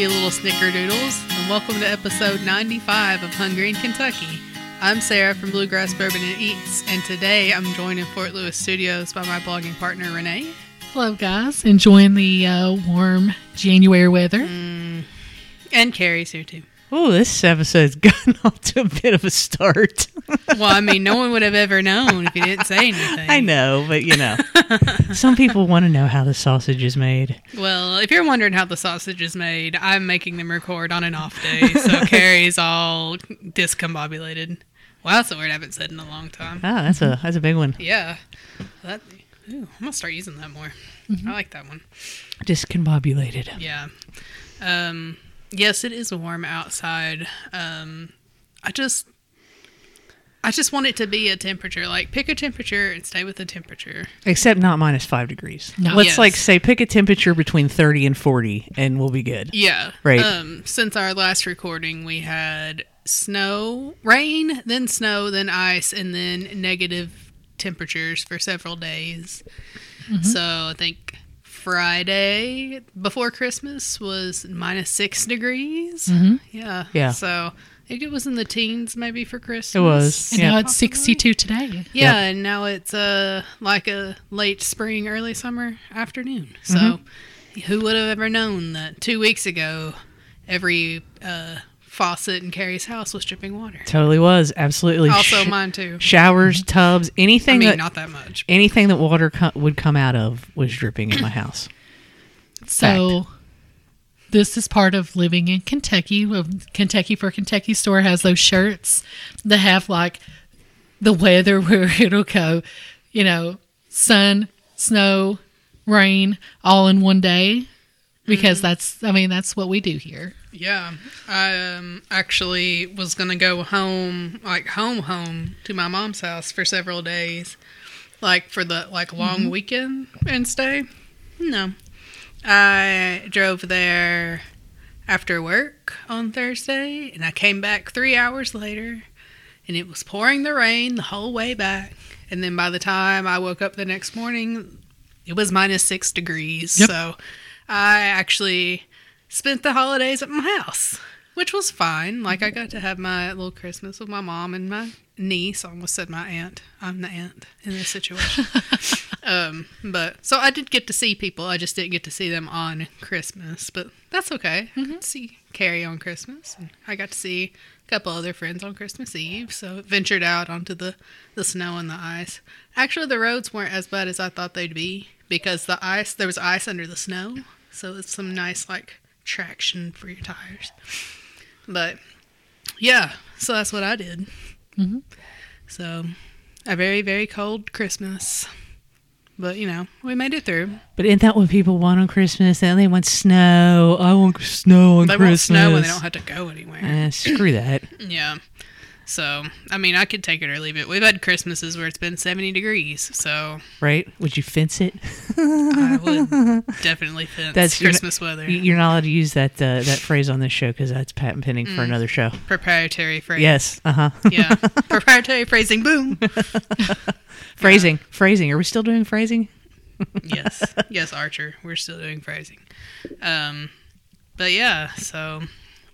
you little snickerdoodles, and welcome to episode 95 of Hungry in Kentucky. I'm Sarah from Bluegrass Bourbon and Eats, and today I'm joined in Fort Lewis studios by my blogging partner Renee. Hello, guys. Enjoying the uh, warm January weather. And Carrie's here too. Oh, this episode's gotten off to a bit of a start. Well, I mean, no one would have ever known if you didn't say anything. I know, but you know, some people want to know how the sausage is made. Well, if you're wondering how the sausage is made, I'm making them record on an off day, so Carrie's all discombobulated. Wow, that's a word I haven't said in a long time. Ah, that's a that's a big one. Yeah. That, ooh, I'm to start using that more. I like that one. Discombobulated. Yeah. Um, yes, it is warm outside. Um, I just, I just want it to be a temperature. Like, pick a temperature and stay with the temperature. Except not minus five degrees. No. Let's Yes. like say pick a temperature between thirty and forty, and we'll be good. Yeah. Right. Um, since our last recording, we had snow, rain, then snow, then ice, and then negative temperatures for several days. So I think Friday before Christmas was minus six degrees. Yeah. Yeah. So I think it was in the teens maybe for Christmas. It was. And Yeah. now it's 62 today. Yeah, Yep. and now it's uh like a late spring, early summer afternoon. So who would have ever known that two weeks ago every uh, faucet in Carrie's house was dripping water? Totally was absolutely. Also Sh- mine too. showers, tubs, I anything mean, that not that much. anything that water co- would come out of was dripping in my house. So this is part of living in Kentucky. Kentucky for Kentucky store has those shirts that have like the weather where it'll go, you know, sun, snow, rain all in one day because mm-hmm. that's I mean that's what we do here. Yeah, I um, actually was gonna go home, like home, home to my mom's house for several days, like for the like long weekend and stay. No, I drove there after work on Thursday, and I came back three hours later, and it was pouring the rain the whole way back. And then by the time I woke up the next morning, it was minus six degrees. Yep. So I actually spent the holidays at my house, which was fine. Like I got to have my little Christmas with my mom and my niece. I almost said my aunt. I'm the aunt in this situation. um, but so I did get to see people. I just didn't get to see them on Christmas, but that's okay. I got to see Carrie on Christmas, and I got to see a couple other friends on Christmas Eve. So ventured out onto the the snow and the ice. Actually, the roads weren't as bad as I thought they'd be because the ice there was ice under the snow, so it's some nice like traction for your tires. But yeah, so that's what I did. Mhm. So a very very cold Christmas, but you know we made it through. But isn't that what people want on Christmas? And they want snow. I want snow on They Christmas. won't snow when they don't have to go anywhere. Eh, screw that. Yeah. So I mean, I could take it or leave it. We've had Christmases where it's been seventy degrees, so Right? Would you fence it? I would definitely fence That's- you're Christmas weather. You're not allowed to use that uh, that phrase on this show because that's patent pending Mm. for another show. Proprietary phrase. Yes. Uh huh. Yeah. Proprietary phrasing. Boom. phrasing. Phrasing. Are we still doing phrasing? yes, yes, Archer. We're still doing phrasing. Um, but yeah, so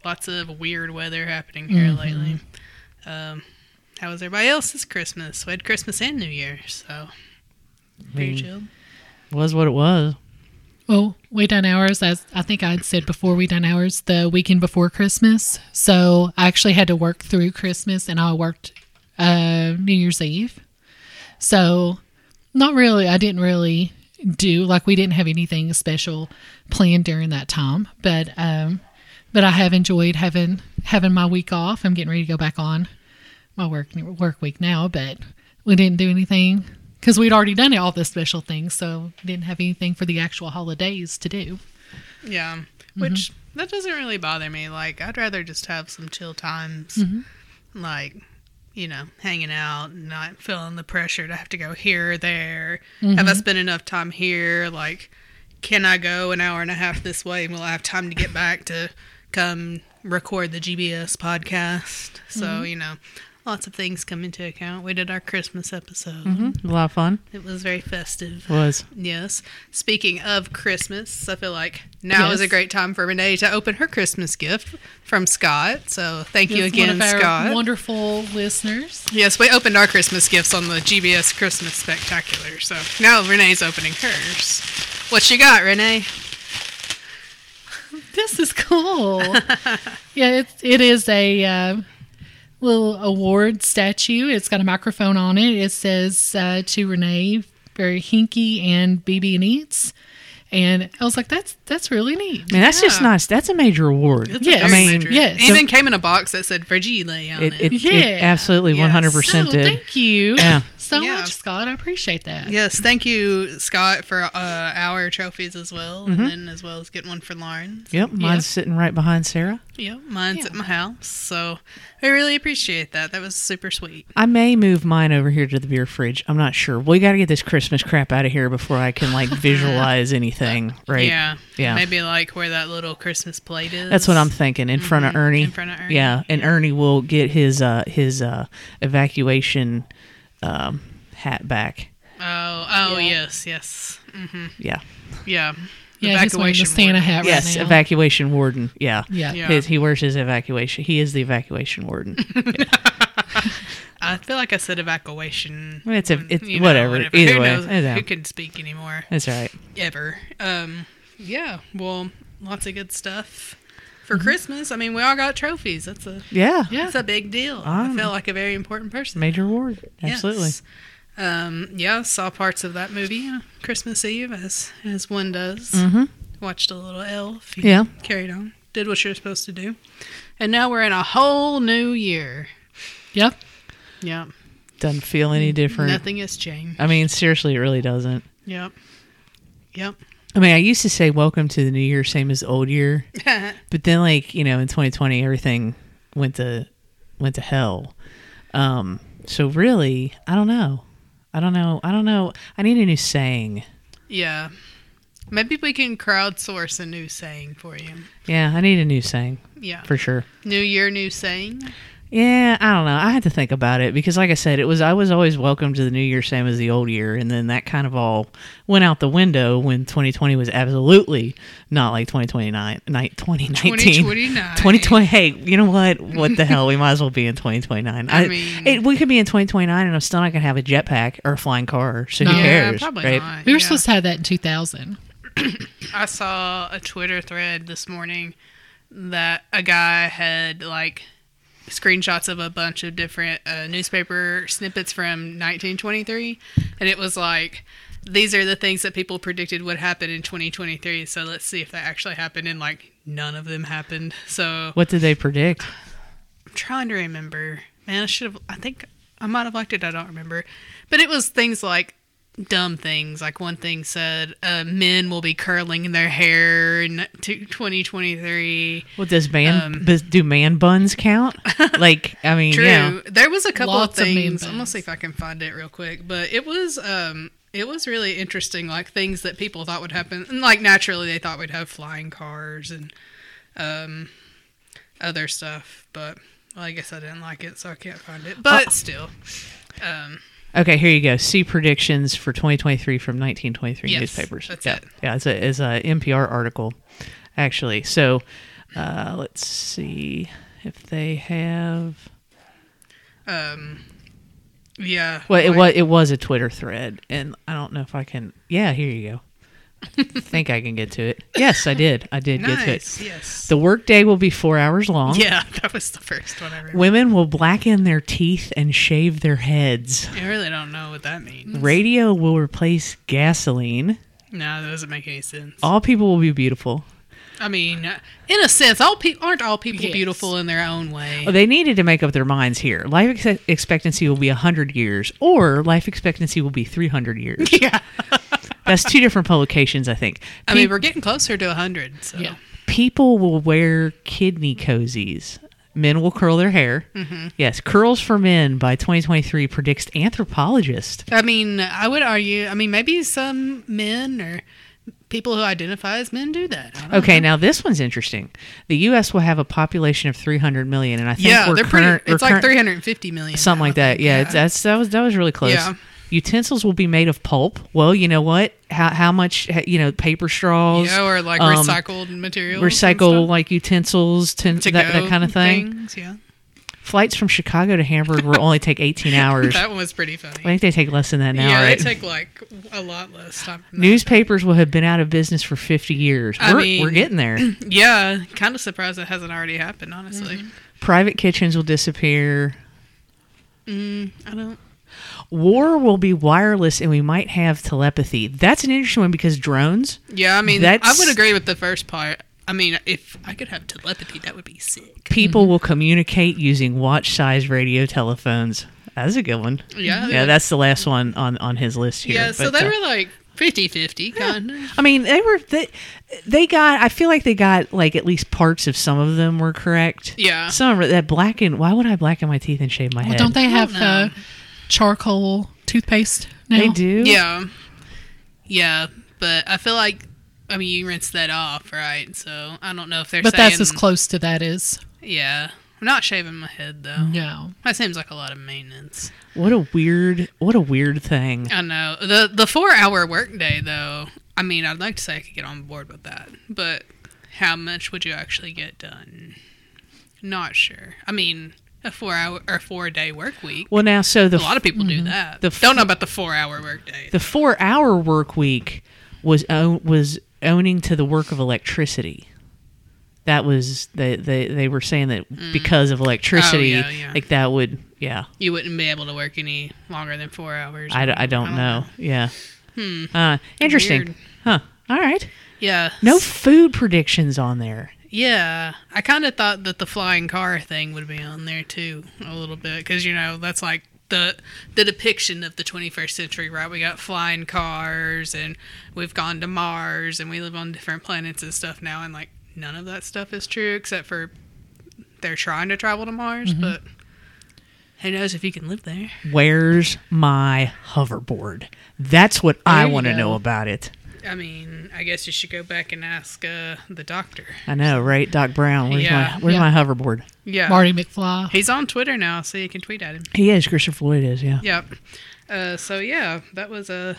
lots of weird weather happening here Mm-hmm. lately. Um, how was everybody else's Christmas? We had Christmas and New Year, so pretty mean, chill. Was what it was. Well, we done ours as I think I'd said before. We done ours the weekend before Christmas, so I actually had to work through Christmas, and I worked uh, New Year's Eve. So, not really. I didn't really do like we didn't have anything special planned during that time, but um, but I have enjoyed having having my week off. I'm getting ready to go back on my work work week now, but we didn't do anything because we'd already done all the special things, so didn't have anything for the actual holidays to do. Yeah, mm-hmm. which that doesn't really bother me. Like, I'd rather just have some chill times, mm-hmm. like you know, hanging out, not feeling the pressure to have to go here or there. Have I mm-hmm. spent enough time here? Like, can I go an hour and a half this way, and will I have time to get back to come record the GBS podcast? So you know, lots of things come into account. We did our Christmas episode. Mm-hmm. A lot of fun. It was very festive. Was. Yes. Speaking of Christmas, I feel like now is a great time for Renee to open her Christmas gift from Scott. So thank you again, one of our Scott. wonderful listeners. yes, we opened our Christmas gifts on the GBS Christmas Spectacular. So now Renee's opening hers. What you got, Renee? This is cool. yeah, it, it is a uh, little award statue. It's got a microphone on it. It says uh, to Renee, very hinky and BB and Eats. And I was like, that's that's really neat. Man, that's just nice. That's a major award. It's Yes. a I very mean, major- yes. It even came in a box that said Fragile on It, it. it, it Yeah. absolutely Yes. 100% Oh, did. thank you Yeah. So Yeah. much, Scott. I appreciate that. Yes, thank you, Scott, for uh, our trophies as well, Mm-hmm. and then as well as getting one for Lauren. Yep, mine's sitting right behind Sarah. Yep, mine's Yeah. at my house, so I really appreciate that. That was super sweet. I may move mine over here to the beer fridge. I'm not sure. We got to get this Christmas crap out of here before I can like visualize anything, right? Yeah, Yeah. Maybe like where that little Christmas plate is. That's what I'm thinking. In front of Mhm, Ernie. in front of Ernie, Yeah, and Ernie will get his uh his uh evacuation um hat back. Oh, oh Yeah. yes, yes, hmm Yeah. yeah. Yeah, he's wearing the Santa warden. hat right yes, now. evacuation warden. Yeah. yeah. Yeah. His, he wears his evacuation. He is the evacuation warden. I feel like I said evacuation. It's a- when- it's- you know, whatever. Either Who way, knows I who can speak anymore? That's right. ever. Um, yeah. Well, lots of good stuff Mm-hmm. For Christmas. I mean, we all got trophies. That's a Yeah. Yeah. that's a big deal. I Um, feel like a very important person. Major award. Absolutely. Yes. Um, yeah, saw parts of that movie uh, Christmas Eve as as one does. Mm-hmm. Watched a little Elf. Yeah. Carried on. Did what you're supposed to do. And now we're in a whole new year. Yep. Yeah. Doesn't feel any different. Nothing has changed. I mean, seriously, it really doesn't. Yep. Yep. I mean, I used to say welcome to the new year, same as old year. But then, like you know, in 2020, everything went to went to hell. Um, so really, I don't know. I don't know. I don't know. I need a new saying. yeah. Maybe we can crowdsource a new saying for you. Yeah, I need a new saying Yeah. for sure. New year, new saying. Yeah, I don't know. I had to think about it because, like I said, it was I was always welcome to the new year, same as the old year, and then that kind of all went out the window when 2020 was absolutely not like 2029, night 2019. 2029. 2020. Hey, you know what? What the hell? We might as well be in 2029. I mean- it, we could be in 2029, and I'm still not gonna have a jetpack or a flying car. So who No. Yeah, cares? probably right? not. We were yeah. supposed to have that in 2000. I saw a Twitter thread this morning that a guy had like screenshots of a bunch of different uh, newspaper snippets from 1923, and it was like. These are the things that people predicted would happen in 2023. So let's see if that actually happened. And like none of them happened. So What did they predict? I'm trying to remember. Man, I should have. I think I might have liked it. I don't remember. But it was things like dumb things. Like one thing said, uh, men will be curling their hair in t- 2023. What does man Um, bus- do? Man buns count? like, I mean, True. yeah. There was a couple Lots of of things. I'm gonna see if I can find it real quick. But it was um it was really interesting, like things that people thought would happen. And like naturally they thought we'd have flying cars and um other stuff. But well, I guess I didn't like it, so I can't find it. But Oh. still. Um Okay, here you go. See predictions for 2023 from 1923 Yes, newspapers. that's yeah, it. yeah, it's a it's a NPR article, actually. So, uh, let's see if they have. um yeah. Well, it like- was it was a Twitter thread, and I don't know if I can. Yeah, here you go. I think I can get to it. Yes, I did. I did get to it. Yes. The workday will be four hours long. yeah, that was the first one I remember. Women will blacken their teeth and shave their heads. I really don't know what that means. Radio will replace gasoline. No, that doesn't make any sense. All people will be beautiful. I mean, uh, in a sense, all pe- aren't all people Yes. beautiful in their own way. Oh, they needed to make up their minds here. Life ex- expectancy will be 100 years, or life expectancy will be 300 years. yeah. That's two different publications, I think. I Pe- mean, we're getting closer to 100. So. Yeah. people will wear kidney cozies. Men will curl their hair. Mm-hmm. Yes, curls for men by 2023 predicts anthropologist. I mean, I would argue, I mean, maybe some men or people who identify as men do that. Okay, now this one's interesting. The U.S. will have a population of 300 million, and I think yeah, we're they're current, pretty. It's like current- 350 million. something now, like that. Yeah, It's, that's that was that was really close. Yeah. Utensils will be made of pulp. Well, you know what? How how much? You know, paper straws. yeah, or like um, recycled materials. recycle like utensils to, to that, that kind of thing. Things, yeah, Flights from Chicago to Hamburg will only take 18 hours. That one was pretty funny. I think they take less than that now, yeah, right? they take like a lot less time. Newspapers will have been out of business for 50 years. I We're, mean- we're getting there. Yeah, kind of surprised it hasn't already happened. Honestly, Private kitchens will disappear. mm, I don't. War will be wireless and we might have telepathy. That's an interesting one because drones. Yeah, I mean, That's- I would agree with the first part. I mean, if I could have telepathy, that would be sick. People will communicate using watch sized radio telephones. That's a good one. Yeah, Yeah, that's the last one on, on his list here. yeah. So but, they uh, were like 50-50 kind of. I mean, they were they, they got. I feel like they got like at least parts of some of them were correct. Yeah. Some of that blacken. Why would I blacken my teeth and shave my Well, head? don't they have know. uh, charcoal toothpaste now? They do. Yeah, yeah, but I feel like. I mean, you rinse that off, right? So I don't know if they're But saying. that's as close to that is. Yeah, I'm not shaving my head though. No. That seems like a lot of maintenance. What a weird. What a weird thing. I know the the four hour workday though. I mean, I'd like to say I could get on board with that, but how much would you actually get done? Not sure. I mean, a four hour or four day work week. Well, now so the A lot of people do that. The Don't know about the four hour workday. the four hour work week was own, was owning to the work of electricity. That was they they, they were saying that because of electricity, Mm. Oh, yeah, yeah. like that would yeah. You wouldn't be able to work any longer than four hours. I, d- I don't know. Yeah. Hmm. Uh, interesting. Weird. Huh. All right. Yeah. No food predictions on there. Yeah, I kind of thought that the flying car thing would be on there too a little bit because you know that's like the the depiction of the 21st century, right? We got flying cars and we've gone to Mars and we live on different planets and stuff now, and like none of that stuff is true except for they're trying to travel to Mars, mm-hmm. but who knows if you can live there? Where's my hoverboard? That's what I There you want to know about it. I mean, I guess you should go back and ask uh, the doctor. I know, right? Doc Brown. Where's Yeah. my Where's Yeah. my hoverboard? Yeah, Marty McFly. he's on Twitter now, so you can tweet at him. He is. Christopher Lloyd is. Yeah. Yep. Uh, so yeah, that was a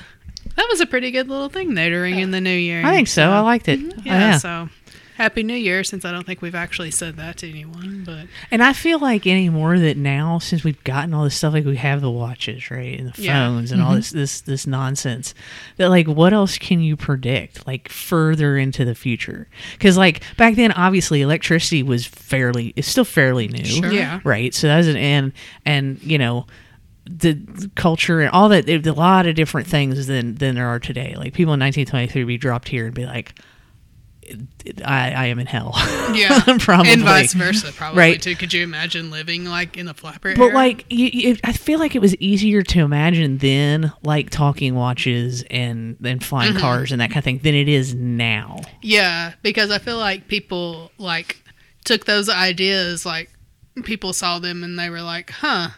that was a pretty good little thing there to ring in the new year. I think so. I liked it. Yeah, Oh, yeah. So happy New Year, since I don't think we've actually said that to anyone, but And I feel like anymore that now, since we've gotten all this stuff, like we have the watches, right, and the Yeah. phones, and all mm-hmm. this this this nonsense, that like what else can you predict, like further into the future? Because like back then, obviously, electricity was fairly, it's still fairly new, Sure. Yeah. right. So that was an and and you know the culture and all that. A lot of different things than than there are today. Like people in 1923 would be dropped here and be like. I, I am in hell. yeah, Probably. and vice versa, probably Right. too. Could you imagine living like in the flapper? But era? like, you, you, I feel like it was easier to imagine then, like talking watches and and flying Mm-hmm. cars and that kind of thing, than it is now. Yeah, because I feel like people like took those ideas, like people saw them and they were like, "Huh."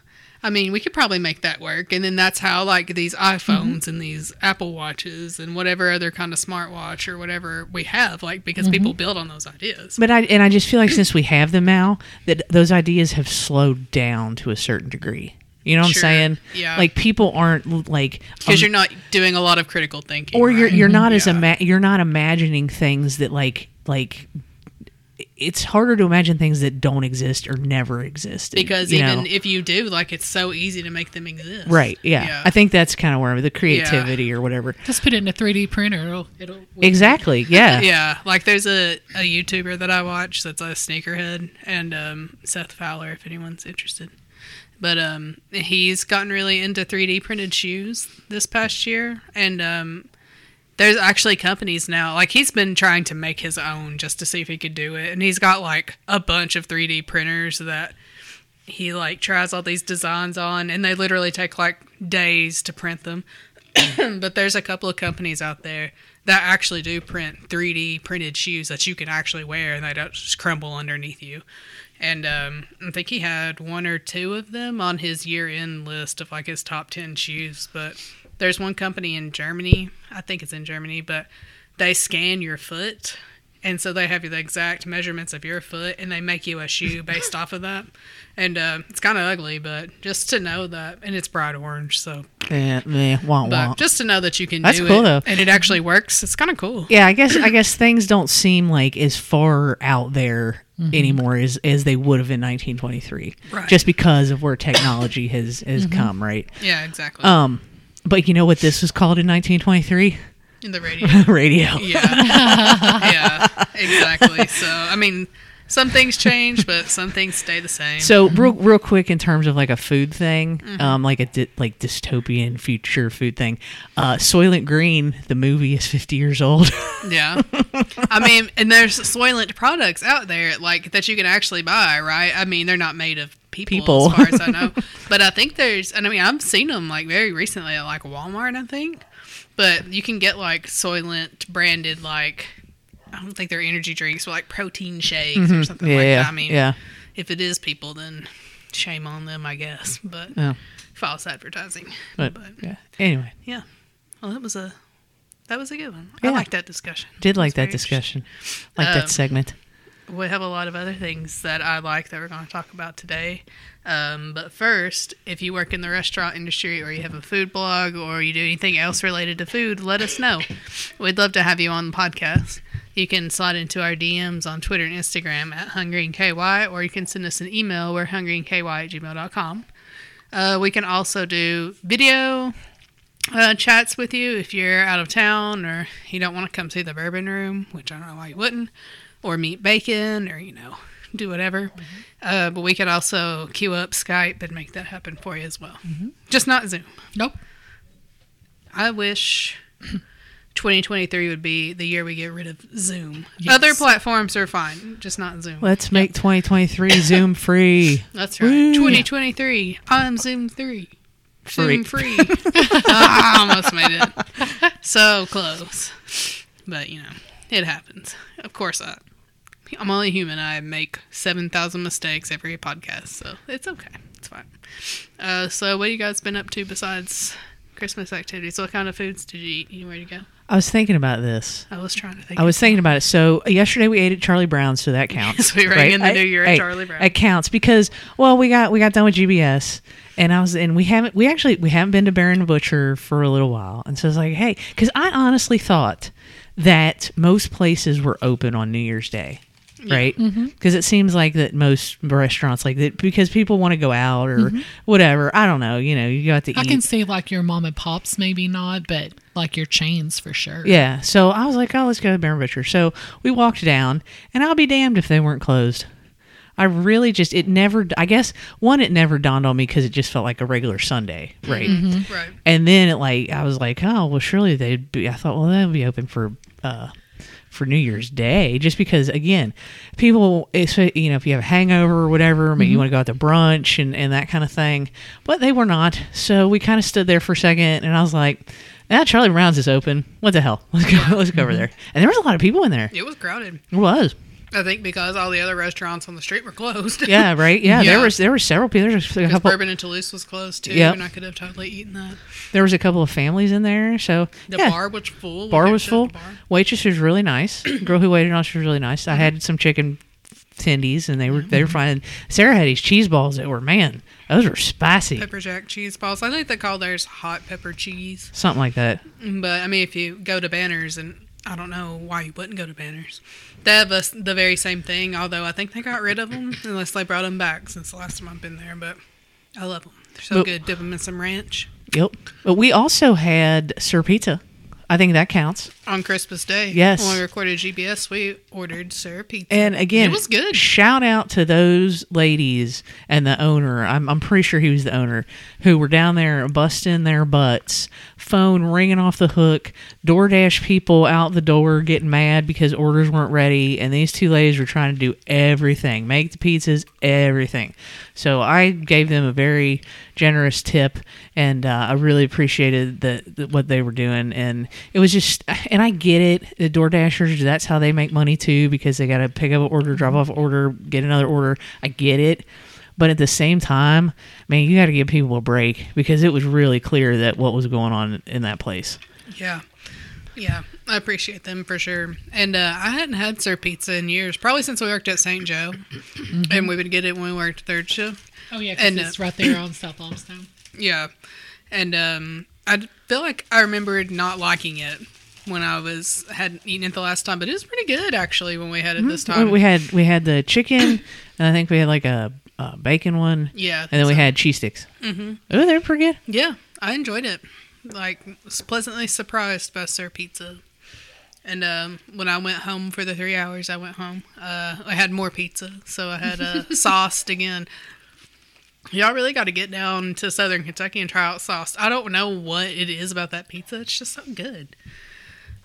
I mean, we could probably make that work, and then that's how like these iPhones and these Apple watches and whatever other kind of smartwatch or whatever we have, like because people build on those ideas. But I and I just feel like since we have them now, that those ideas have slowed down to a certain degree. You know what Sure, I'm saying? yeah. Like people aren't like Because um, you're not doing a lot of critical thinking, or you're you're not as ima- you're not imagining things that like like it's harder to imagine things that don't exist or never existed because even know? if you do, like it's so easy to make them exist. right yeah. Yeah. i think that's kind of where the creativity or whatever Just put it in a 3D printer. It'll, it'll work. exactly yeah Yeah, like there's a, a YouTuber that I watch that's a sneakerhead, and um, Seth Fowler, if anyone's interested. But um, he's gotten really into 3D printed shoes this past year, and um, there's actually companies now. Like he's been trying to make his own just to see if he could do it, and he's got like a bunch of 3D printers that he like tries all these designs on, and they literally take like days to print them. but there's a couple of companies out there that actually do print 3D printed shoes that you can actually wear and they don't just crumble underneath you. And um, I think he had one or two of them on his year end list of like his top 10 shoes. But there's one company in Germany, I think it's in Germany, but they scan your foot. And so they have the exact measurements of your foot and they make you a shoe based off of that. And uh, it's kind of ugly, but just to know that, and it's bright orange, so Yeah, yeah, wah, but wah. just to know that you can That's do cool, it though. and it actually works, it's kind of cool. Yeah, I guess I guess things don't seem like as far out there anymore as as they would have in 1923, Right. just because of where technology has has come, right? Yeah, exactly. Um, but you know what this was called in 1923? In the radio. Radio. Yeah. yeah, exactly. So, I mean, some things change, but some things stay the same. So real real quick in terms of like a food thing, Mm-hmm. um, like a di- like dystopian future food thing, uh, Soylent Green, the movie is 50 years old. yeah. I mean, and there's Soylent products out there like that you can actually buy, right? I mean, they're not made of people, People. as far as I know. but I think there's, and I mean, I've seen them like very recently at like Walmart, I think. But you can get like Soylent branded like I don't think they're energy drinks, but like protein shakes or something Mm-hmm. yeah, like that. I mean, yeah. if it is people, then shame on them, I guess. But Yeah. false advertising. But, But, yeah. Anyway, yeah, well, that was a that was a good one. Yeah. I like that discussion. did like that discussion, like Um, that segment. We have a lot of other things that I like that we're going to talk about today. Um, but first, if you work in the restaurant industry or you have a food blog or you do anything else related to food, let us know. We'd love to have you on the podcast. You can slide into our DMs on Twitter and Instagram at hungryandky, or you can send us an email. We're hungryandky at gmail.com. Uh, we can also do video uh, chats with you if you're out of town or you don't want to come see the bourbon room, which I don't know why you wouldn't, or meat bacon or, you know, do whatever. Uh, but we could also queue up Skype and make that happen for you as well. Just not Zoom. Nope. I wish 2023 would be the year we get rid of Zoom. Yes. Other platforms are fine, just not Zoom. Let's make 2023 Zoom free. That's right. Woo. 2023. I'm Zoom 3. Zoom Free. free. Ah, I almost made it. So close. But, you know, it happens. Of course, I, I'm only human. I make 7,000 mistakes every podcast, so it's okay. It's fine. Uh, so, what you guys been up to besides Christmas activities? What kind of foods did you eat? Anywhere to go? I was thinking about this. I was trying to think. I was thinking about it. So yesterday we ate at Charlie Brown's, so that counts. Yes, we rang in the new year at Charlie Brown. It counts because well, we got we got done with GBS, and I was and we haven't we actually we haven't been to Baron Butcher for a little while, and so I was like, hey, because I honestly thought that most places were open on New Year's Day. Right, mm-hmm. because it seems like that most restaurants like that because people want to go out or mm-hmm. whatever. I don't know. You know, you got to eat. I eat. can see like your mom and pops, maybe not, but like your chains for sure. Yeah. So I was like, oh, let's go to Baron Butcher. So we walked down, and I'll be damned if they weren't closed. I really just, it never, I guess, one, it never dawned on me because it just felt like a regular Sunday, mm-hmm. right? Right. And then it like, I was like, oh, well, surely they'd be, I thought, well, they'll be open for, uh, for New Year's Day, just because again, people, it's, you know, if you have a hangover or whatever, maybe you want to go out to brunch and, and that kind of thing, but they were not. So we kind of stood there for a second, and I was like, "Ah, Charlie Brown's is open. What the hell? Let's go. Let's go over there." And there was a lot of people in there. It was crowded. It was. I think because all the other restaurants on the street were closed. Yeah. Right. Yeah. There was there were several people. There was a couple. Bourbon and Toulouse was closed too, Yep. and I could have totally eaten that. There was a couple of families in there. So The yeah. bar was full. Bar was full. bar. Waitress was really nice. Girl who waited on us was really nice. I had some chicken tendies, and they were they were Mm-hmm. fine. Sarah had these cheese balls that were man, those were spicy. Pepper jack cheese balls. I think they call theirs hot pepper cheese. Something like that. But I mean, if you go to Banners, and I don't know why you wouldn't go to Banners, they have us the very same thing. Although I think they got rid of them unless they brought them back since the last time I've been there. But I love them. They're so But- good. Dip them in some ranch Yep. But we also had Sir Pizza. I think that counts. on Christmas Day. Yes. When we recorded GBS, we ordered Sir Pizza. And again, it was good. Shout out to those ladies and the owner. I'm, I'm pretty sure he was the owner who were down there busting their butts, phone ringing off the hook, DoorDash people out the door getting mad because orders weren't ready, and these two ladies were trying to do everything, make the pizzas, everything. So I gave them a very generous tip, and uh, I really appreciated the, the what they were doing, and it was just, and I get it, the DoorDashers, that's how they make money too, because they got to pick up an order, drop off an order, get another order. I get it, but at the same time, man, you got to give people a break because it was really clear that what was going on in that place. Yeah. Yeah, I appreciate them for sure. And uh, I hadn't had Sir Pizza in years, probably since we worked at St. Joe, and we would get it when we worked third shift. Oh yeah, And, because it's uh, right there on South Limestone. Yeah, and um, I feel like I remembered not liking it when I was hadn't eaten it the last time, but it was pretty good actually when we had it this time. We had we had the chicken, and I think we had like a, a bacon one, yeah, and then we had cheese sticks. Mm-hmm. Oh, they're pretty good. Yeah, I enjoyed it. Like, pleasantly surprised by Sir Pizza. And um, when I went home for the three hours, I went home. Uh, I had more pizza, so I had uh, sauced again. Y'all really got to get down to Southern Kentucky and try out sauce. I don't know what it is about that pizza. It's just so good.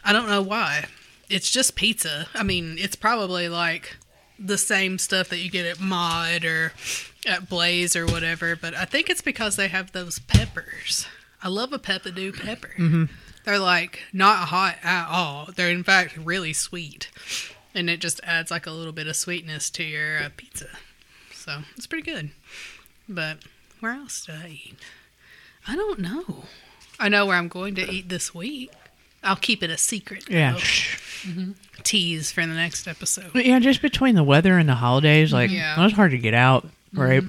I don't know why. It's just pizza. I mean, it's probably like the same stuff that you get at Mod or at Blaze or whatever, but I think it's because they have those peppers. I love a peppadew pepper. Mm-hmm. They're like not hot at all. They're in fact really sweet, and it just adds like a little bit of sweetness to your uh, pizza. So it's pretty good. But where else did I eat? I don't know. I know where I'm going to eat this week. I'll keep it a secret. Yeah. though. Tease for the next episode. But yeah, just between the weather and the holidays, like mm-hmm. Yeah. it was hard to get out, right?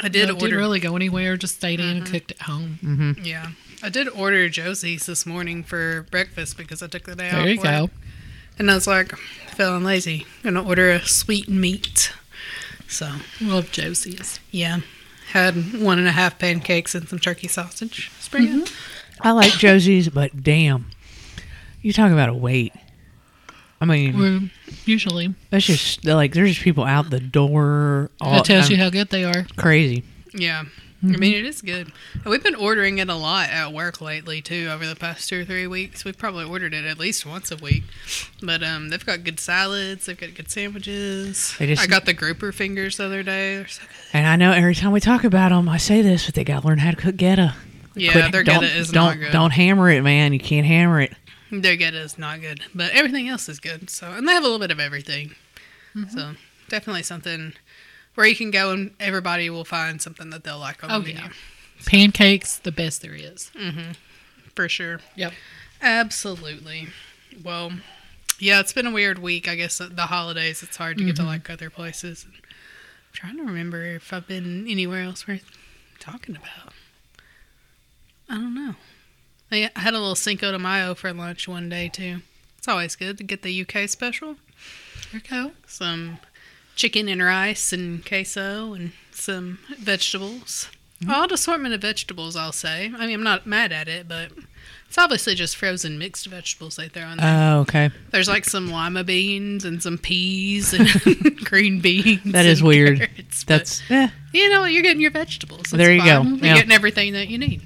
I did No, order. didn't really go anywhere. Just stayed in and cooked at home. Mm-hmm. Yeah, I did order Josie's this morning for breakfast because I took the day off. There you work. go. And I was like, feeling lazy. Gonna order a sweet meat. So Love Josie's. yeah, had one and a half pancakes and some turkey sausage. It's pretty good. I like Josie's, but damn, you talk about a wait. I mean, We're usually that's just like there's just people out the door. All, that tells I'm you how good they are. crazy. Yeah. I mean, it is good. We've been ordering it a lot at work lately too. Over the past two or three weeks, we've probably ordered it at least once a week. But um, they've got good salads. They've got good sandwiches. They just- I got the grouper fingers the other day. They're so good. And I know every time we talk about them, I say this, but they got to learn how to cook geta. Yeah, Quit- their don't, geta is don't not good. don't hammer it, man. You can't hammer it. Their get is not good, but everything else is good. So, and they have a little bit of everything. Mm-hmm. So, definitely something where you can go and everybody will find something that they'll like on Oh, the menu yeah. Pancakes, the best there is. Mm-hmm. for sure. Yep. Absolutely. Well, yeah, it's been a weird week. I guess the holidays, it's hard to get to mm-hmm. like other places. I'm trying to remember if I've been anywhere else worth talking about. I don't know. I had a little Cinco de Mayo for lunch one day too. It's always good to get the UK special. There you go. Some chicken and rice and queso and some vegetables. Odd assortment of vegetables, I'll say. I mean, I'm not mad at it, but it's obviously just frozen mixed vegetables they throw in there. Oh, okay. There's like some lima beans and some peas and green beans. That is weird. carrots, That's eh, you know you're getting your vegetables. It's There you go. You're Yeah. getting everything that you need.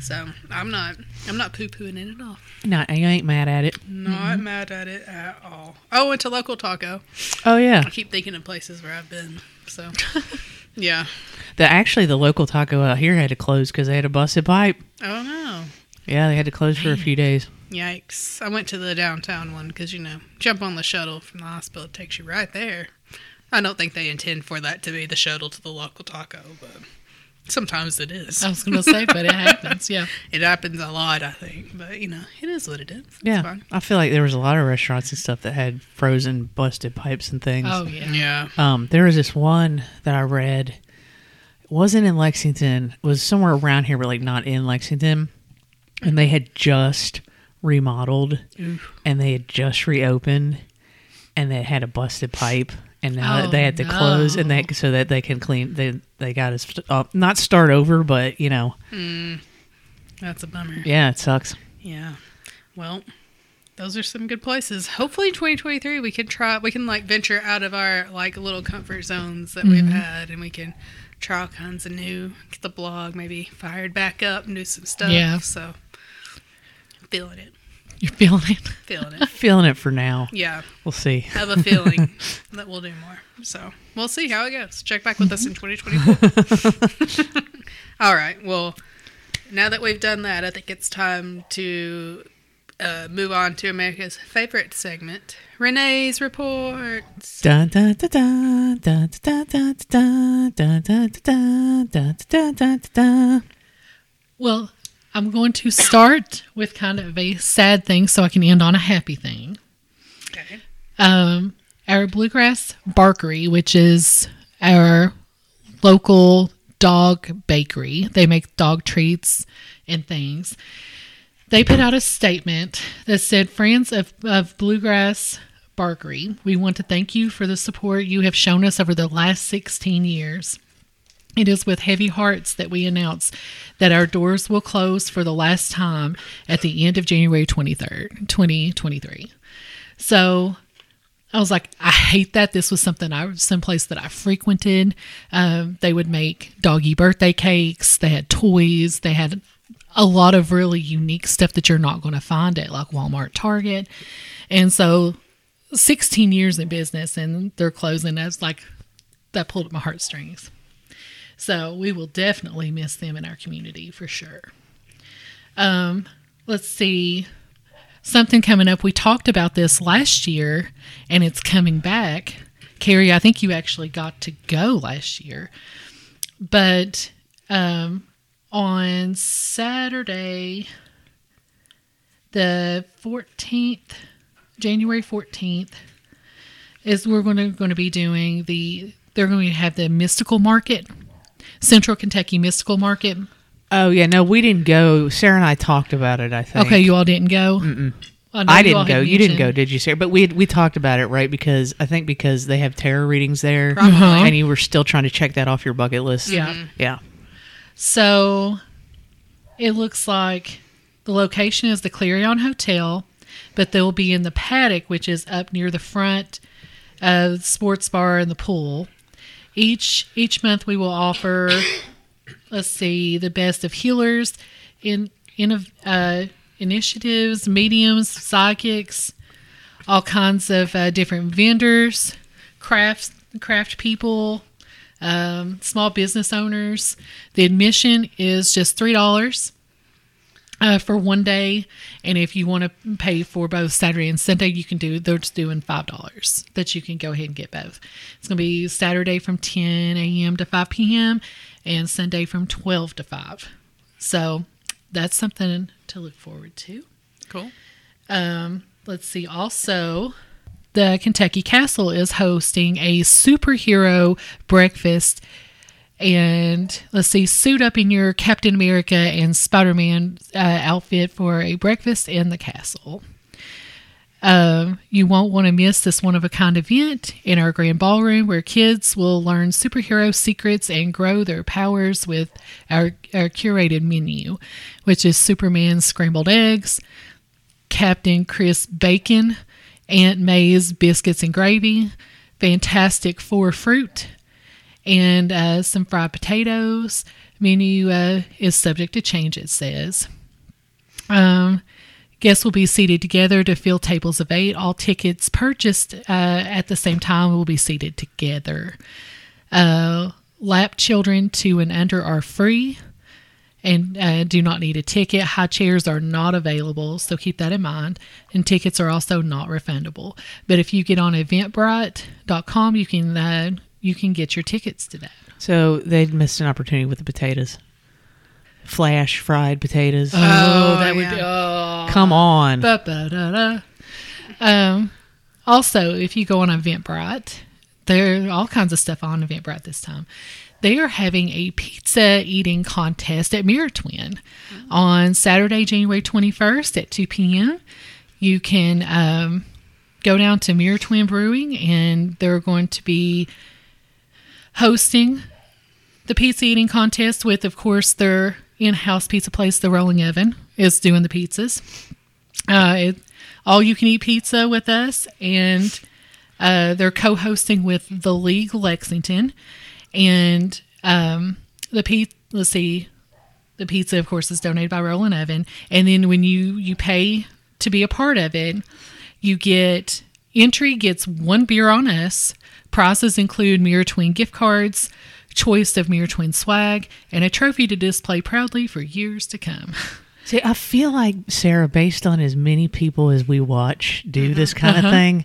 So I'm not I'm not poo pooing it at all. no, I ain't mad at it. Not mad at it at all. Oh, I went to local taco. Oh yeah, I keep thinking of places where I've been. So yeah. the actually the local taco out here had to close because they had a busted pipe. Oh no. Yeah, they had to close for a few days. Yikes. I went to the downtown one because, you know, jump on the shuttle from the hospital. It takes you right there. I don't think they intend for that to be the shuttle to the local taco, but sometimes it is. I was going to say, but it happens. Yeah. It happens a lot, I think. But, you know, it is what it is. It's Yeah, fine. I feel like there was a lot of restaurants and stuff that had frozen busted pipes and things. Oh, yeah. Yeah. Um, there was this one that I read. It wasn't in Lexington. It was somewhere around here, but like not in Lexington. And they had just remodeled, and they had just reopened, and they had a busted pipe, and now Oh, they had to close, and they so that they can clean. They they got us uh, not start over, but you know, That's a bummer. yeah, it sucks. Yeah. Well, those are some good places. Hopefully in 2023 we can try we can like venture out of our like little comfort zones that we've had and we can try all kinds of new get the blog maybe fired back up and do some stuff. Yeah. So feeling it. You're feeling it. Feeling it. Feeling it for now. Yeah. We'll see. Have a feeling that we'll do more. So we'll see how it goes. Check back with us in 2024. All right. Well, now that we've done that, I think it's time to uh, move on to America's favorite segment, Renee's reports. Dun, dun, dun, dun, dun, dun, dun, dun, dun, dun, dun, dun, dun, dun, dun, dun. Well, I'm going to start with kind of a sad thing so I can end on a happy thing. Okay. Um, our Bluegrass Barkery, which is our local dog bakery, they make dog treats and things. They put out a statement that said, Friends of, of Bluegrass Barkery, we want to thank you for the support you have shown us over the last 16 years. It is with heavy hearts that we announce that our doors will close for the last time at the end of January 23rd, 2023. So I was like, I hate that. This was something I, was someplace that I frequented. Um, they would make doggy birthday cakes. They had toys. They had a lot of really unique stuff that you're not going to find at like Walmart, Target. And so 16 years in business and they're closing. That's like, that pulled at my heartstrings. So we will definitely miss them in our community for sure. Um, let's see. Something coming up. We talked about this last year and it's coming back. Carrie, I think you actually got to go last year. But um, on Saturday, the 14th, January 14th, is we're going to, going to be doing the, they're going to have the mystical market Central Kentucky Mystical Market. Oh yeah, no, we didn't go. Sarah and I talked about it. I think. Okay, you all didn't go. Mm-mm. I, I didn't go. You didn't go, did you, Sarah? But we had, we talked about it, right? Because I think because they have tarot readings there, Uh-huh. and you were still trying to check that off your bucket list. Yeah. yeah. So it looks like the location is the Clarion Hotel, but they'll be in the paddock, which is up near the front of the sports bar and the pool. Each each month we will offer, let's see, the best of healers, in in uh, initiatives, mediums, psychics, all kinds of uh, different vendors, crafts, craft people, um, small business owners. The admission is just three dollars uh, for one day, and if you want to pay for both Saturday and Sunday, you can do. They're just doing five dollars that you can go ahead and get both. It's going to be Saturday from ten a.m. to five p.m. and Sunday from twelve to five. So that's something to look forward to. Cool. Um, let's see. Also, the Kentucky Castle is hosting a superhero breakfast. And let's see, suit up in your Captain America and Spider Man uh, outfit for a breakfast in the castle. Um, you won't want to miss this one of a kind event in our grand ballroom where kids will learn superhero secrets and grow their powers with our, our curated menu, which is Superman scrambled eggs, Captain Chris bacon, Aunt May's biscuits and gravy, Fantastic Four fruit, and uh, some fried potatoes. Menu uh, is subject to change, it says. Um, guests will be seated together to fill tables of eight. All tickets purchased uh, at the same time will be seated together. Uh, lap children two and under are free and uh, do not need a ticket. High chairs are not available, so keep that in mind. And tickets are also not refundable. But if you get on Eventbrite.com, you can uh, you can get your tickets to that. So they'd missed an opportunity with the potatoes. Flash fried potatoes. Oh, that would be. Oh, Come on. Ba-ba-da-da. Um, also, if you go on Eventbrite, there are all kinds of stuff on Eventbrite this time. They are having a pizza eating contest at Mirror Twin on Saturday, January 21st at 2 p.m. You can um, go down to Mirror Twin Brewing, and they're going to be hosting the pizza eating contest with, of course, their in-house pizza place, the Rolling Oven, is doing the pizzas. Uh, it, all you can eat pizza with us, and uh, they're co-hosting with the League Lexington, and um, the pizza. Let's see, the pizza, of course, is donated by Rolling Oven, and then when you you pay to be a part of it, you get entry gets one beer on us. Prizes include Mirror Twin gift cards, choice of Mirror Twin swag, and a trophy to display proudly for years to come. See, I feel like Sarah, based on as many people as we watch do this kind of uh-huh. thing,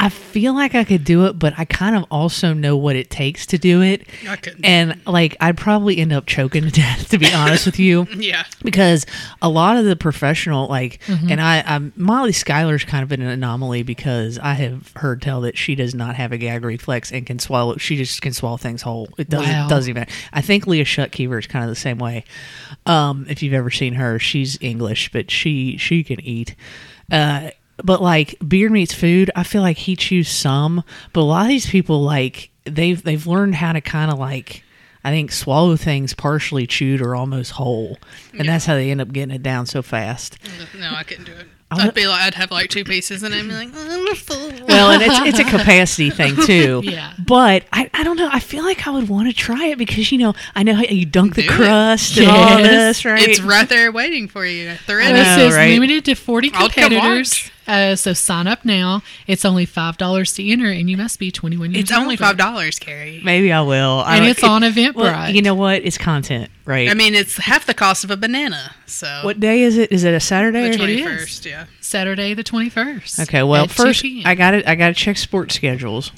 I feel like I could do it, but I kind of also know what it takes to do it. I couldn't. And like, I'd probably end up choking to death, to be honest with you. Yeah. because a lot of the professional like and i i'm molly schuyler's kind of an anomaly because i have heard tell that she does not have a gag reflex and can swallow she just can swallow things whole it doesn't Wow. doesn't even i think leah shutkever is kind of the same way um if you've ever seen her she's english but she she can eat uh but like Beard Meats Food i feel like he chews some but a lot of these people like they've they've learned how to kind of like I think swallow things partially chewed or almost whole, and that's how they end up getting it down so fast. No, I couldn't do it. I I'd be like, I'd have like two pieces, and I'd be like, mm, I'm full. Well, and it's it's a capacity thing too. Yeah. But I, I don't know. I feel like I would want to try it because you know I know how you dunk the Do it. crust and all this, right? It's right there waiting for you. They're in This know, it. is right? limited to 40 I'll come competitors. Uh, so sign up now. It's only $5 to enter, and you must be 21 years It's only five dollars, Carrie. Maybe I will. I And don't- it's on Eventbrite. Well, you know what? It's content, right? I mean, it's half the cost of a banana. So what day is it? Is it a Saturday? the or- twenty is. first? Yeah. Saturday the 21st. Okay. Well, first I got it. I got to check sports schedules.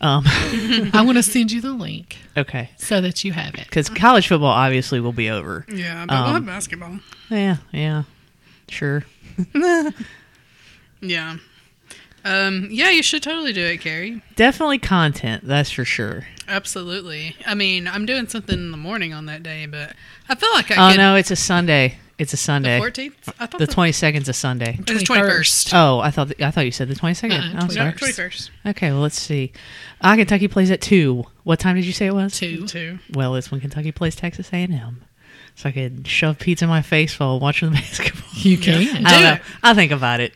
Um. I want to send you the link okay. so that you have it. Because college football obviously will be over. Yeah, but Um, we'll have basketball. Yeah. Yeah. Sure. Yeah. Um, yeah, you should totally do it, Carrie. Definitely content. That's for sure. Absolutely. I mean, I'm doing something in the morning on that day, but I feel like I Oh could. no, it's a Sunday. It's a The Sunday. 14th? I thought The twenty second's a Sunday. It's the 21st. Oh, I thought I thought you said the twenty second. Uh-uh, oh, sorry. No, 21st. Okay, well let's see. Uh, Kentucky plays at two. What time did you say it was? Two. Two. Well, it's when Kentucky plays Texas A and M. So I could shove pizza in my face while watching the basketball. You can. I don't know. I'll think about it.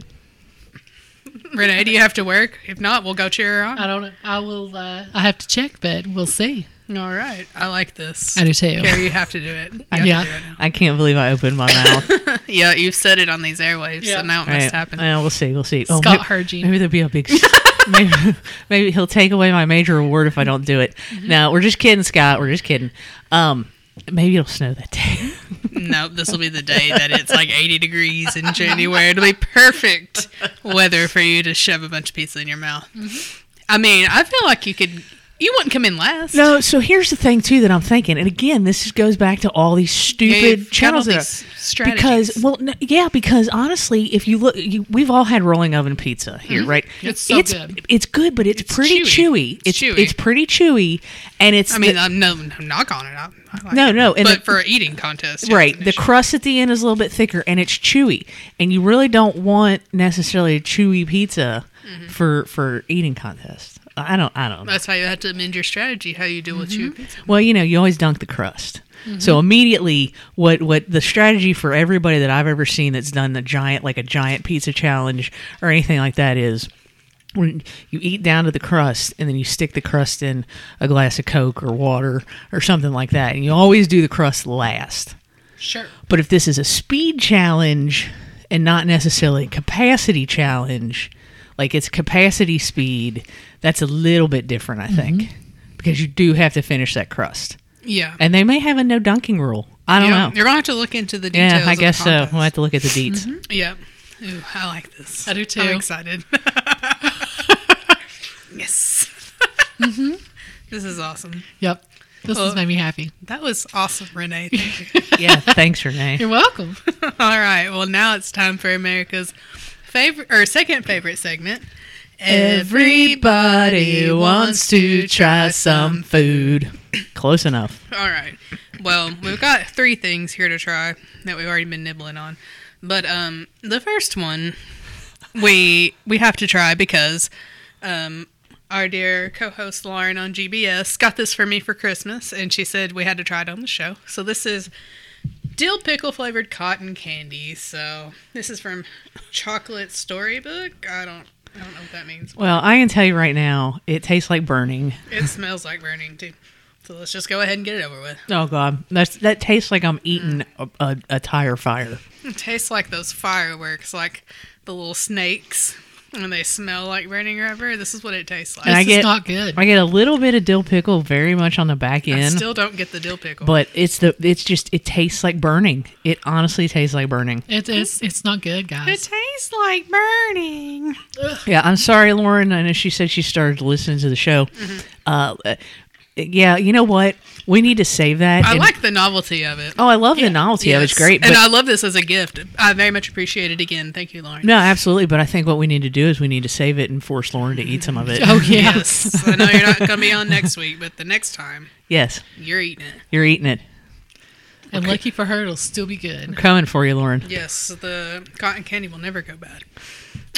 Renee, do you have to work? If not, we'll go cheer her on. I don't know. I will. Uh, I have to check, but we'll see. All right. I like this. I do too. Carrie, you have to do it. You have Yeah. to do it now. I can't believe I opened my mouth. Yeah, you've said it on these airwaves, Yeah. so now it All must right. happen. Well, we'll see. We'll see. Scott maybe, heard you. Maybe there'll be a big. maybe, maybe he'll take away my major award if I don't do it. Mm-hmm. No, we're just kidding, Scott. We're just kidding. Um, maybe it'll snow that day. no, this will be the day that it's like 80 degrees in January. It'll be perfect weather for you to shove a bunch of pizza in your mouth. Mm-hmm. I mean, I feel like you could. You wouldn't come in last. No, so here's the thing too that I'm thinking, and again, this goes back to all these stupid all channels that these strategies. because well, n- yeah, because honestly, if you look, you, we've all had rolling oven pizza here, right? It's so it's good. It's good, but it's, It's pretty chewy. chewy. It's It's chewy. it's pretty chewy, and it's I mean, the- I'm no, no knock on it. I, I like No, it. no, and but the- for an eating contest, yeah, right. The issue. crust at the end is a little bit thicker, and it's chewy, and you really don't want necessarily a chewy pizza Mm-hmm. for for eating contests. I don't. I don't know. That's how you have to amend your strategy. How you deal with Mm-hmm. chewy pizza. Well, you know, you always dunk the crust. Mm-hmm. So immediately, what what the strategy for everybody that I've ever seen that's done the giant like a giant pizza challenge or anything like that is when you eat down to the crust and then you stick the crust in a glass of Coke or water or something like that, and you always do the crust last. Sure. But if this is a speed challenge and not necessarily a capacity challenge, like it's capacity speed, that's a little bit different, I think, Mm-hmm. because you do have to finish that crust. Yeah. And they may have a no dunking rule. I don't yeah. know. You're gonna have to look into the details. Yeah, I of the guess so. contest. We'll have to look at the deets. Yeah. Ooh, I like this. I do too. I'm excited. yes. Mm-hmm. This is awesome. Yep. This Well- has made me happy. That was awesome, Renee. Thank you. Yeah, thanks, Renee. You're welcome. All right. Well, now it's time for America's favorite or second favorite segment. Everybody wants to try some food. Close enough. All right. Well, we've got three things here to try that we've already been nibbling on. But um the first one we we have to try because um our dear co-host Lauren on GBS got this for me for Christmas and she said we had to try it on the show. So this is dill pickle flavored cotton candy. So this is from Chocolate Storybook. I don't I don't know what that means. Well, I can tell you right now, it tastes like burning. It smells like burning too. So let's just go ahead and get it over with. Oh God, that's that tastes like I'm eating mm. a, a, a tire fire. It tastes like those fireworks, like the little snakes and they smell like burning rubber. This is what it tastes like. And I This get- is not good. I get a little bit of dill pickle very much on the back end. I still don't get the dill pickle. but it's the it's just it tastes like burning. It honestly tastes like burning. It is. It's not good, guys. it tastes like burning. Yeah, I'm sorry, Lauren. I know she said she started listening to the show. Mm-hmm. Uh, yeah, you know what? We need to save that. I and- like the novelty of it. Oh, I love the novelty of it. It's Yes. great. and I love this as a gift. I very much appreciate it again. Thank you, Lauren. no, absolutely. But I think what we need to do is we need to save it and force Lauren to eat some of it. Oh yeah. Yes, I know you're not going to be on next week, but the next time Yes, you're eating it. you're eating it. And lucky for her, it'll still be good. I'm Coming for you, Lauren. Yes, the cotton candy will never go bad.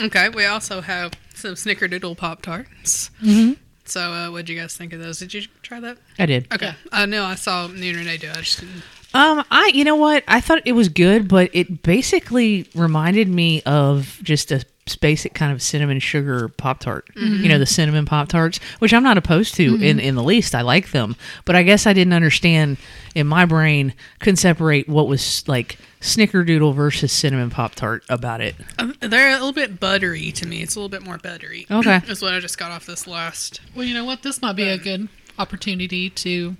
Okay, we also have some Snickerdoodle Pop Tarts. Mhm. So, uh, what'd you guys think of those? Did you try that? I did. Okay, I know I saw and Renee do. it. I just didn't. Um, I you know what? I thought it was good, but it basically reminded me of just a basic kind of cinnamon sugar pop tart. You know, the cinnamon pop tarts, which I'm not opposed to in in the least. I like them, but I guess I didn't understand in my brain couldn't separate what was like snickerdoodle versus cinnamon pop tart about it. Uh, They're a little bit buttery to me. It's a little bit more buttery. Okay. That's what I just got off this last. Well, you know what? This might be a good opportunity to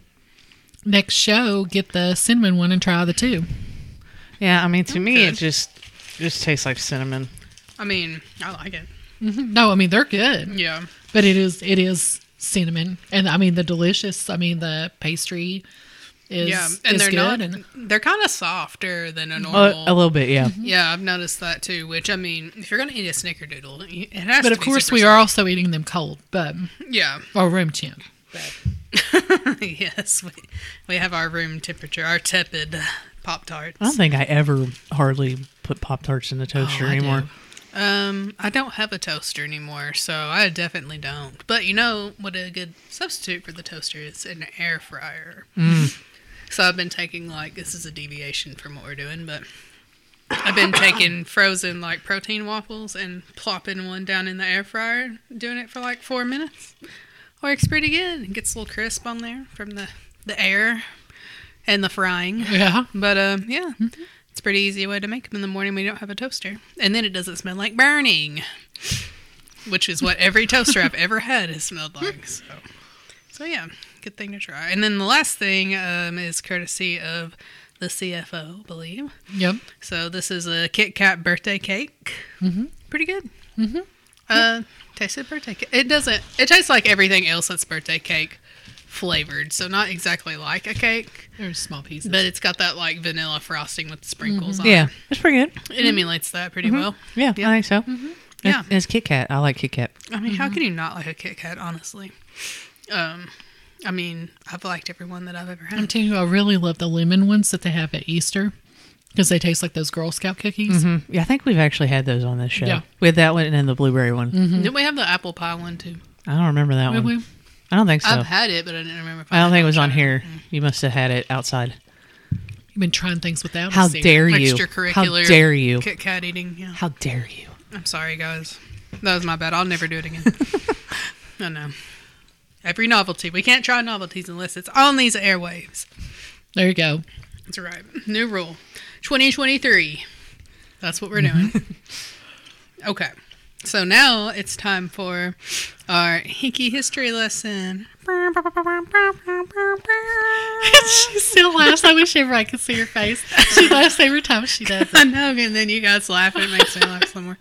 next show get the cinnamon one and try the two. Yeah, I mean to me it just just tastes like cinnamon. I mean, I like it. Mm-hmm. No, I mean they're good, Yeah. but it is it is cinnamon, and I mean the delicious. I mean the pastry is yeah, and is they're good, not. and They're kind of softer than a A, normal. a little bit, yeah. Mm-hmm. Yeah, I've noticed that too. Which I mean, if you're gonna eat a snickerdoodle, it has but to of be course super we are also eating them cold, but. Yeah. or room temp. yes, we, we have our room temperature, our tepid pop tarts. I don't think I ever hardly put pop tarts in the toaster Oh, I anymore. do. Um, I don't have a toaster anymore, so I definitely don't. But you know what a good substitute for the toaster is? An air fryer. So I've been taking like this is a deviation from what we're doing, but I've been taking frozen like protein waffles and plopping one down in the air fryer, doing it for like four minutes. Works pretty good. It gets a little crisp on there from the the air and the frying. Yeah, But um, yeah, it's a pretty easy way to make them in the morning when you don't have a toaster, and then it doesn't smell like burning, which is what every toaster I've ever had has smelled like. So, so yeah, good thing to try. And then the last thing um, is courtesy of the CFO, I believe. yep. So this is a Kit Kat birthday cake. Mm-hmm. Pretty good. Mm-hmm. Uh, tasted birthday cake. It doesn't. It tastes like everything else that's birthday cake flavored. So not exactly like a cake. There's small pieces. But it's got that like vanilla frosting with sprinkles mm-hmm. on Yeah, it. it's pretty good. It mm-hmm. emulates that pretty mm-hmm. well. Yeah, I think so. Yeah. It's, it's Kit Kat. I like Kit Kat. I mean, how can you not like a Kit Kat, honestly? Um, I mean, I've liked every one that I've ever had. I'm telling you, I really love the lemon ones that they have at Easter because they taste like those Girl Scout cookies. Mm, Yeah, I think we've actually had those on this show. Yeah. We had that one and then the blueberry one. Didn't we have the apple pie one too? I don't remember that Have one. we? I don't think so. I've had it, but I didn't remember. If I don't think it was on tried here. Mm. You must have had it outside. You've been trying things without How us dare you? Extracurricular How dare you? Kit Kat eating. Yeah. How dare you? I'm sorry, guys. That was my bad. I'll never do it again. I know. Every novelty. We can't try novelties unless it's on these airwaves. There you go. That's right. New rule. 2023. That's what we're doing. okay. So now it's time for our Hinky history lesson. she still laughs. I wish everyone could see her face. She laughs every time she does it. I know, and then you guys laugh. It makes me laugh some more.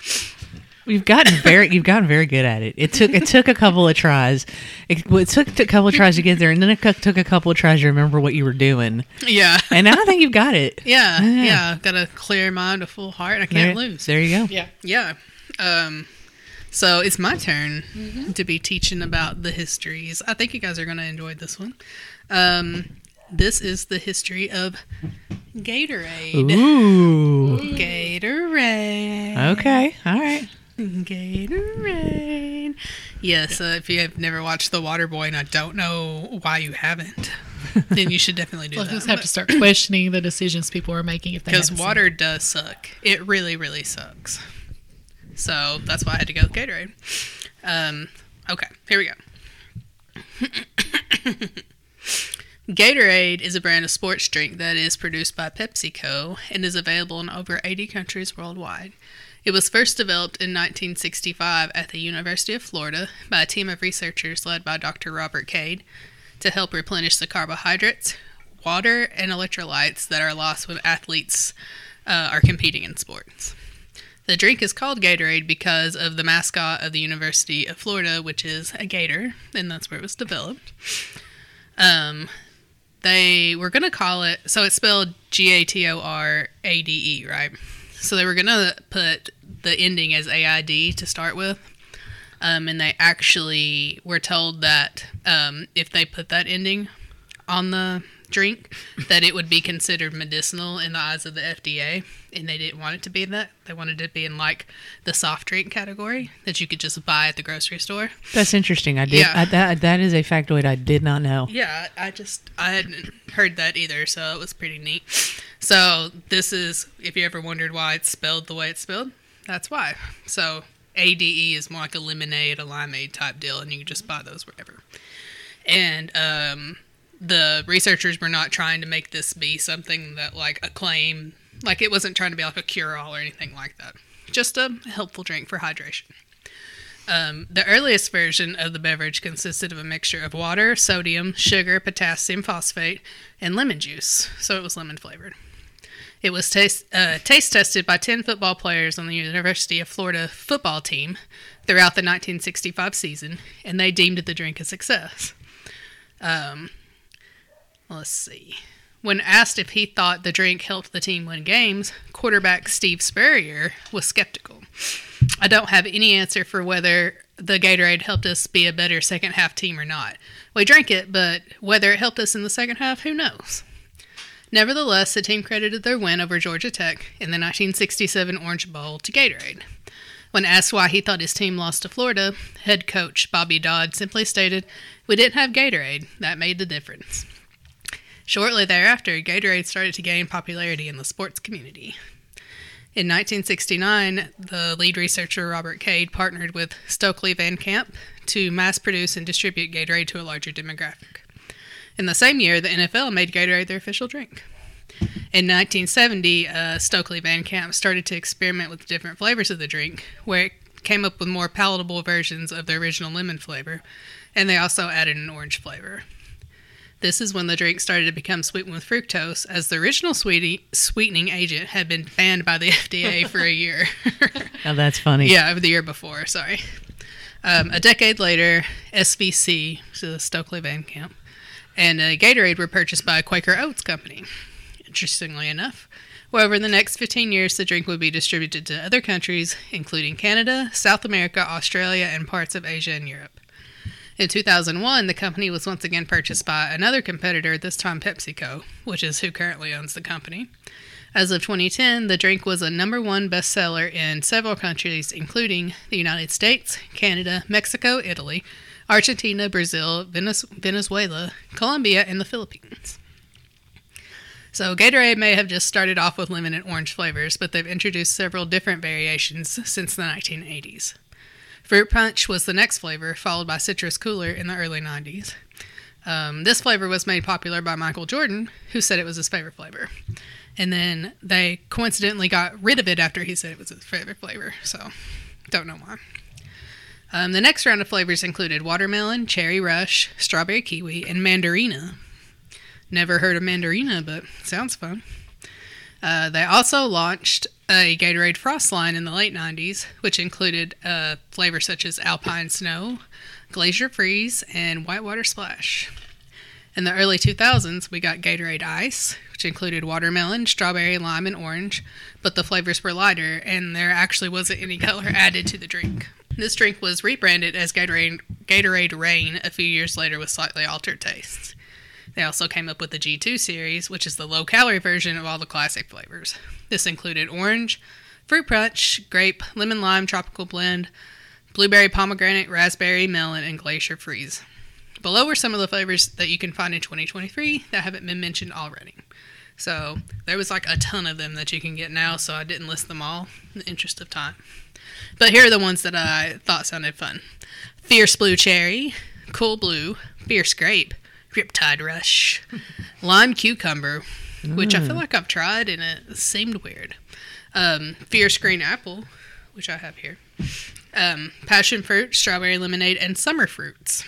You've gotten very, you've gotten very good at it. It took, it took a couple of tries. It, well, it took a couple of tries to get there, and then it took a couple of tries to remember what you were doing. Yeah. And now I think you've got it. Yeah. Yeah. Yeah. Got a clear mind, a full heart. and I can't lose. there you go. Yeah. Yeah. Um, so it's my turn Mm-hmm. to be teaching about the histories. I think you guys are going to enjoy this one. Um, this is the history of Gatorade. Ooh. Gatorade. Okay. All right. Gatorade. Yes, uh, if you have never watched The Water Boy, and I don't know why you haven't, then you should definitely do We'll that. just have to start questioning the decisions people are making if they Because haven't seen water does suck. It really, really sucks. So that's why I had to go with Gatorade. Um, okay, here we go. Gatorade is a brand of sports drink that is produced by PepsiCo and is available in over 80 countries worldwide. It was first developed in 1965 at the University of Florida by a team of researchers led by Dr. Robert Cade to help replenish the carbohydrates, water, and electrolytes that are lost when athletes uh, are competing in sports. The drink is called Gatorade because of the mascot of the University of Florida, which is a gator, and that's where it was developed. Um, they were going to call it, so it's spelled G A T O R A D E, right? So they were going to put the ending as AID to start with. Um, and they actually were told that um, if they put that ending on the drink, that it would be considered medicinal in the eyes of the FDA, and they didn't want it to be that. They wanted it to be in like the soft drink category that you could just buy at the grocery store. That's interesting. I did. Yeah. I, that that is a factoid I did not know. Yeah, I just I hadn't heard that either, so it was pretty neat. So this is if you ever wondered why it's spelled the way it's spelled, that's why. So ADE is more like a lemonade, a limeade type deal, and you can just buy those wherever. And um, the researchers were not trying to make this be something that like a claim, like it wasn't trying to be like a cure all or anything like that. Just a helpful drink for hydration. Um, the earliest version of the beverage consisted of a mixture of water, sodium, sugar, potassium phosphate, and lemon juice, so it was lemon flavored. It was taste, uh, taste tested by 10 football players on the University of Florida football team throughout the 1965 season, and they deemed the drink a success. Um, let's see. When asked if he thought the drink helped the team win games, quarterback Steve Spurrier was skeptical. I don't have any answer for whether the Gatorade helped us be a better second half team or not. We drank it, but whether it helped us in the second half, who knows? Nevertheless, the team credited their win over Georgia Tech in the 1967 Orange Bowl to Gatorade. When asked why he thought his team lost to Florida, head coach Bobby Dodd simply stated, We didn't have Gatorade. That made the difference. Shortly thereafter, Gatorade started to gain popularity in the sports community. In 1969, the lead researcher Robert Cade partnered with Stokely Van Camp to mass produce and distribute Gatorade to a larger demographic. In the same year, the NFL made Gatorade their official drink. In 1970, uh, Stokely Van Camp started to experiment with different flavors of the drink, where it came up with more palatable versions of the original lemon flavor, and they also added an orange flavor. This is when the drink started to become sweetened with fructose, as the original sweetie, sweetening agent had been banned by the FDA for a year. Oh, that's funny. yeah, the year before, sorry. Um, a decade later, SVC, so the Stokely Van Camp, and uh, Gatorade were purchased by Quaker Oats Company. Interestingly enough, however, in the next 15 years, the drink would be distributed to other countries, including Canada, South America, Australia, and parts of Asia and Europe. In 2001, the company was once again purchased by another competitor, this time PepsiCo, which is who currently owns the company. As of 2010, the drink was a number one bestseller in several countries, including the United States, Canada, Mexico, Italy, Argentina, Brazil, Venezuela, Colombia, and the Philippines. So, Gatorade may have just started off with lemon and orange flavors, but they've introduced several different variations since the 1980s. Fruit Punch was the next flavor, followed by Citrus Cooler in the early 90s. Um, this flavor was made popular by Michael Jordan, who said it was his favorite flavor. And then they coincidentally got rid of it after he said it was his favorite flavor, so don't know why. Um, the next round of flavors included watermelon, cherry rush, strawberry kiwi, and mandarina. Never heard of mandarina, but sounds fun. Uh, they also launched a Gatorade Frost line in the late 90s, which included uh, flavors such as Alpine Snow, Glacier Freeze, and Whitewater Splash. In the early 2000s, we got Gatorade Ice, which included watermelon, strawberry, lime, and orange, but the flavors were lighter, and there actually wasn't any color added to the drink. This drink was rebranded as Gatorade, Gatorade Rain a few years later with slightly altered tastes. They also came up with the G2 series, which is the low calorie version of all the classic flavors. This included orange, fruit punch, grape, lemon lime tropical blend, blueberry pomegranate, raspberry, melon, and glacier freeze. Below are some of the flavors that you can find in 2023 that haven't been mentioned already. So there was like a ton of them that you can get now, so I didn't list them all in the interest of time. But here are the ones that I thought sounded fun Fierce Blue Cherry, Cool Blue, Fierce Grape, Riptide Rush, Lime Cucumber, which I feel like I've tried and it seemed weird. Um, Fierce Green Apple, which I have here. Um, passion fruit, strawberry lemonade, and summer fruits.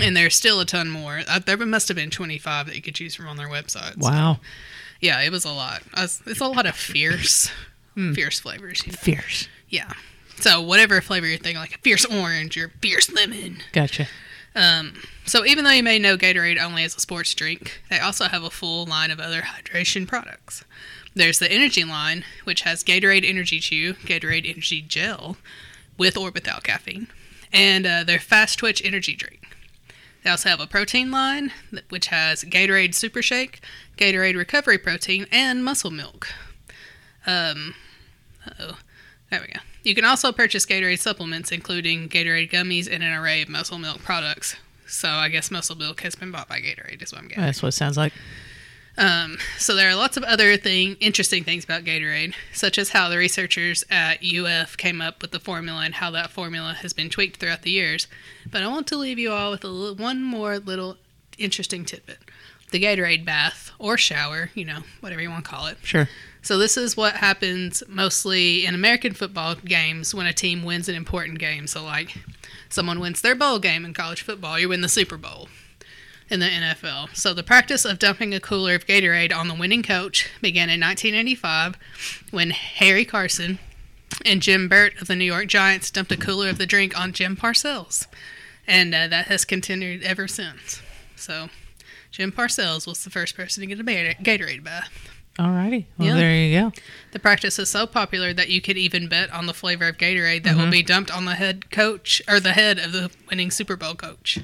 And there's still a ton more. Uh, there must have been 25 that you could choose from on their website. So, Wow. yeah, it was a lot. Was- It's a lot of fierce, Hmm. fierce flavors. you know? Fierce. Yeah. So whatever flavor you're thinking, like a fierce orange or fierce lemon. Gotcha. Um, so even though you may know Gatorade only as a sports drink, they also have a full line of other hydration products. There's the energy line, which has Gatorade Energy Chew, Gatorade Energy Gel, with or without caffeine, and uh, their Fast Twitch Energy Drink. They also have a protein line, which has Gatorade Super Shake, Gatorade Recovery Protein, and Muscle Milk. Um, oh, there we go. You can also purchase Gatorade supplements, including Gatorade gummies and an array of Muscle Milk products. So I guess Muscle Milk has been bought by Gatorade, is what I'm getting. That's what it sounds like. Um, so there are lots of other thing, interesting things about Gatorade, such as how the researchers at UF came up with the formula and how that formula has been tweaked throughout the years. But I want to leave you all with a little, one more little interesting tidbit: the Gatorade bath or shower, you know, whatever you want to call it. Sure. So this is what happens mostly in American football games when a team wins an important game. So like someone wins their bowl game in college football, you win the Super Bowl in the NFL. So the practice of dumping a cooler of Gatorade on the winning coach began in 1985 when Harry Carson and Jim Burt of the New York Giants dumped a cooler of the drink on Jim Parcells. And uh, that has continued ever since. So Jim Parcells was the first person to get a Gatorade bath. Alrighty. Well, Yeah. there you go. The practice is so popular that you could even bet on the flavor of Gatorade that will mm-hmm. be dumped on the head coach or the head of the winning Super Bowl coach.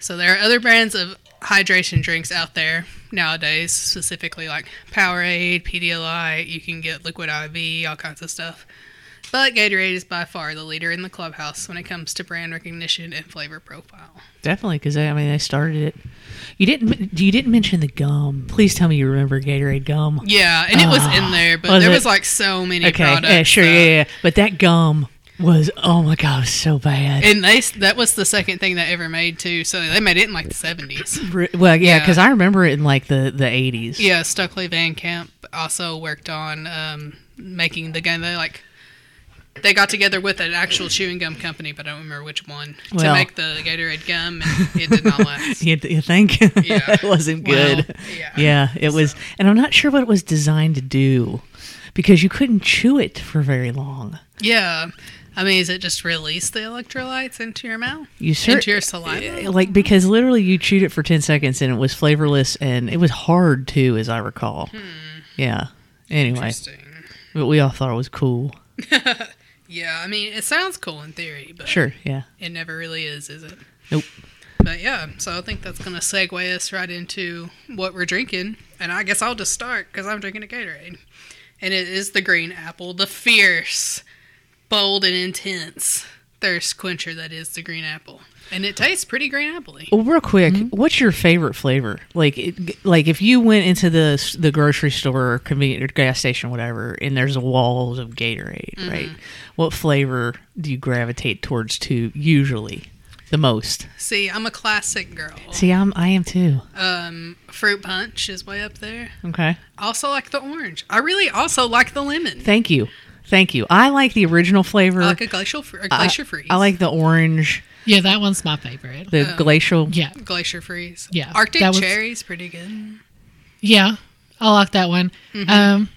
So there are other brands of hydration drinks out there nowadays, specifically like Powerade, Pedialyte. You can get Liquid IV, all kinds of stuff. But Gatorade is by far the leader in the clubhouse when it comes to brand recognition and flavor profile. Definitely, because I mean, they started it. You didn't. You didn't mention the gum. Please tell me you remember Gatorade gum. Yeah, and it was in there, but was there it? was like so many Okay. products. Yeah. Sure. that- Yeah. Yeah. But that gum was. Oh my god. So bad. And they that was the second thing they ever made too. So they made it in like the seventies. Well, yeah, Yeah. because I remember it in like the the eighties. Yeah, Stokely Van Camp also worked on um, making the gum. They like they got together with an actual chewing gum company, but I don't remember which one to make the Gatorade gum, and it did not last. You, you think? Yeah. it wasn't Well, good. yeah. Yeah, it was, and I'm not sure what it was designed to do, because you couldn't chew it for very long. Yeah, I mean, is it just release the electrolytes into your mouth, You cer- into your saliva? Eh, like because literally you chewed it for 10 seconds and it was flavorless and it was hard too as i recall hmm. yeah anyway Interesting. but we all thought it was cool Yeah, I mean, it sounds cool in theory, but sure yeah it never really is, is it? Nope. But yeah, so I think that's going to segue us right into what we're drinking. And I guess I'll just start because I'm drinking a Gatorade. And it is the green apple, the fierce, bold, and intense thirst quencher that is the green apple. And it tastes pretty green appley. well real quick what's your favorite flavor like it, like if you went into the the grocery store or convenience or gas station whatever and there's a walls of gatorade right what flavor do you gravitate towards to usually the most See, I'm a classic girl. see i'm i am too Um, fruit punch is way up there. okay also like the orange. I really also like the lemon. thank you thank you i like the original flavor I like a glacial, fr- a I- glacier freeze. I like the orange, Yeah, that one's my favorite. the glacial. Yeah. glacier freeze. Yeah, Arctic that was- cherry's pretty good. Yeah, I like that one. Um,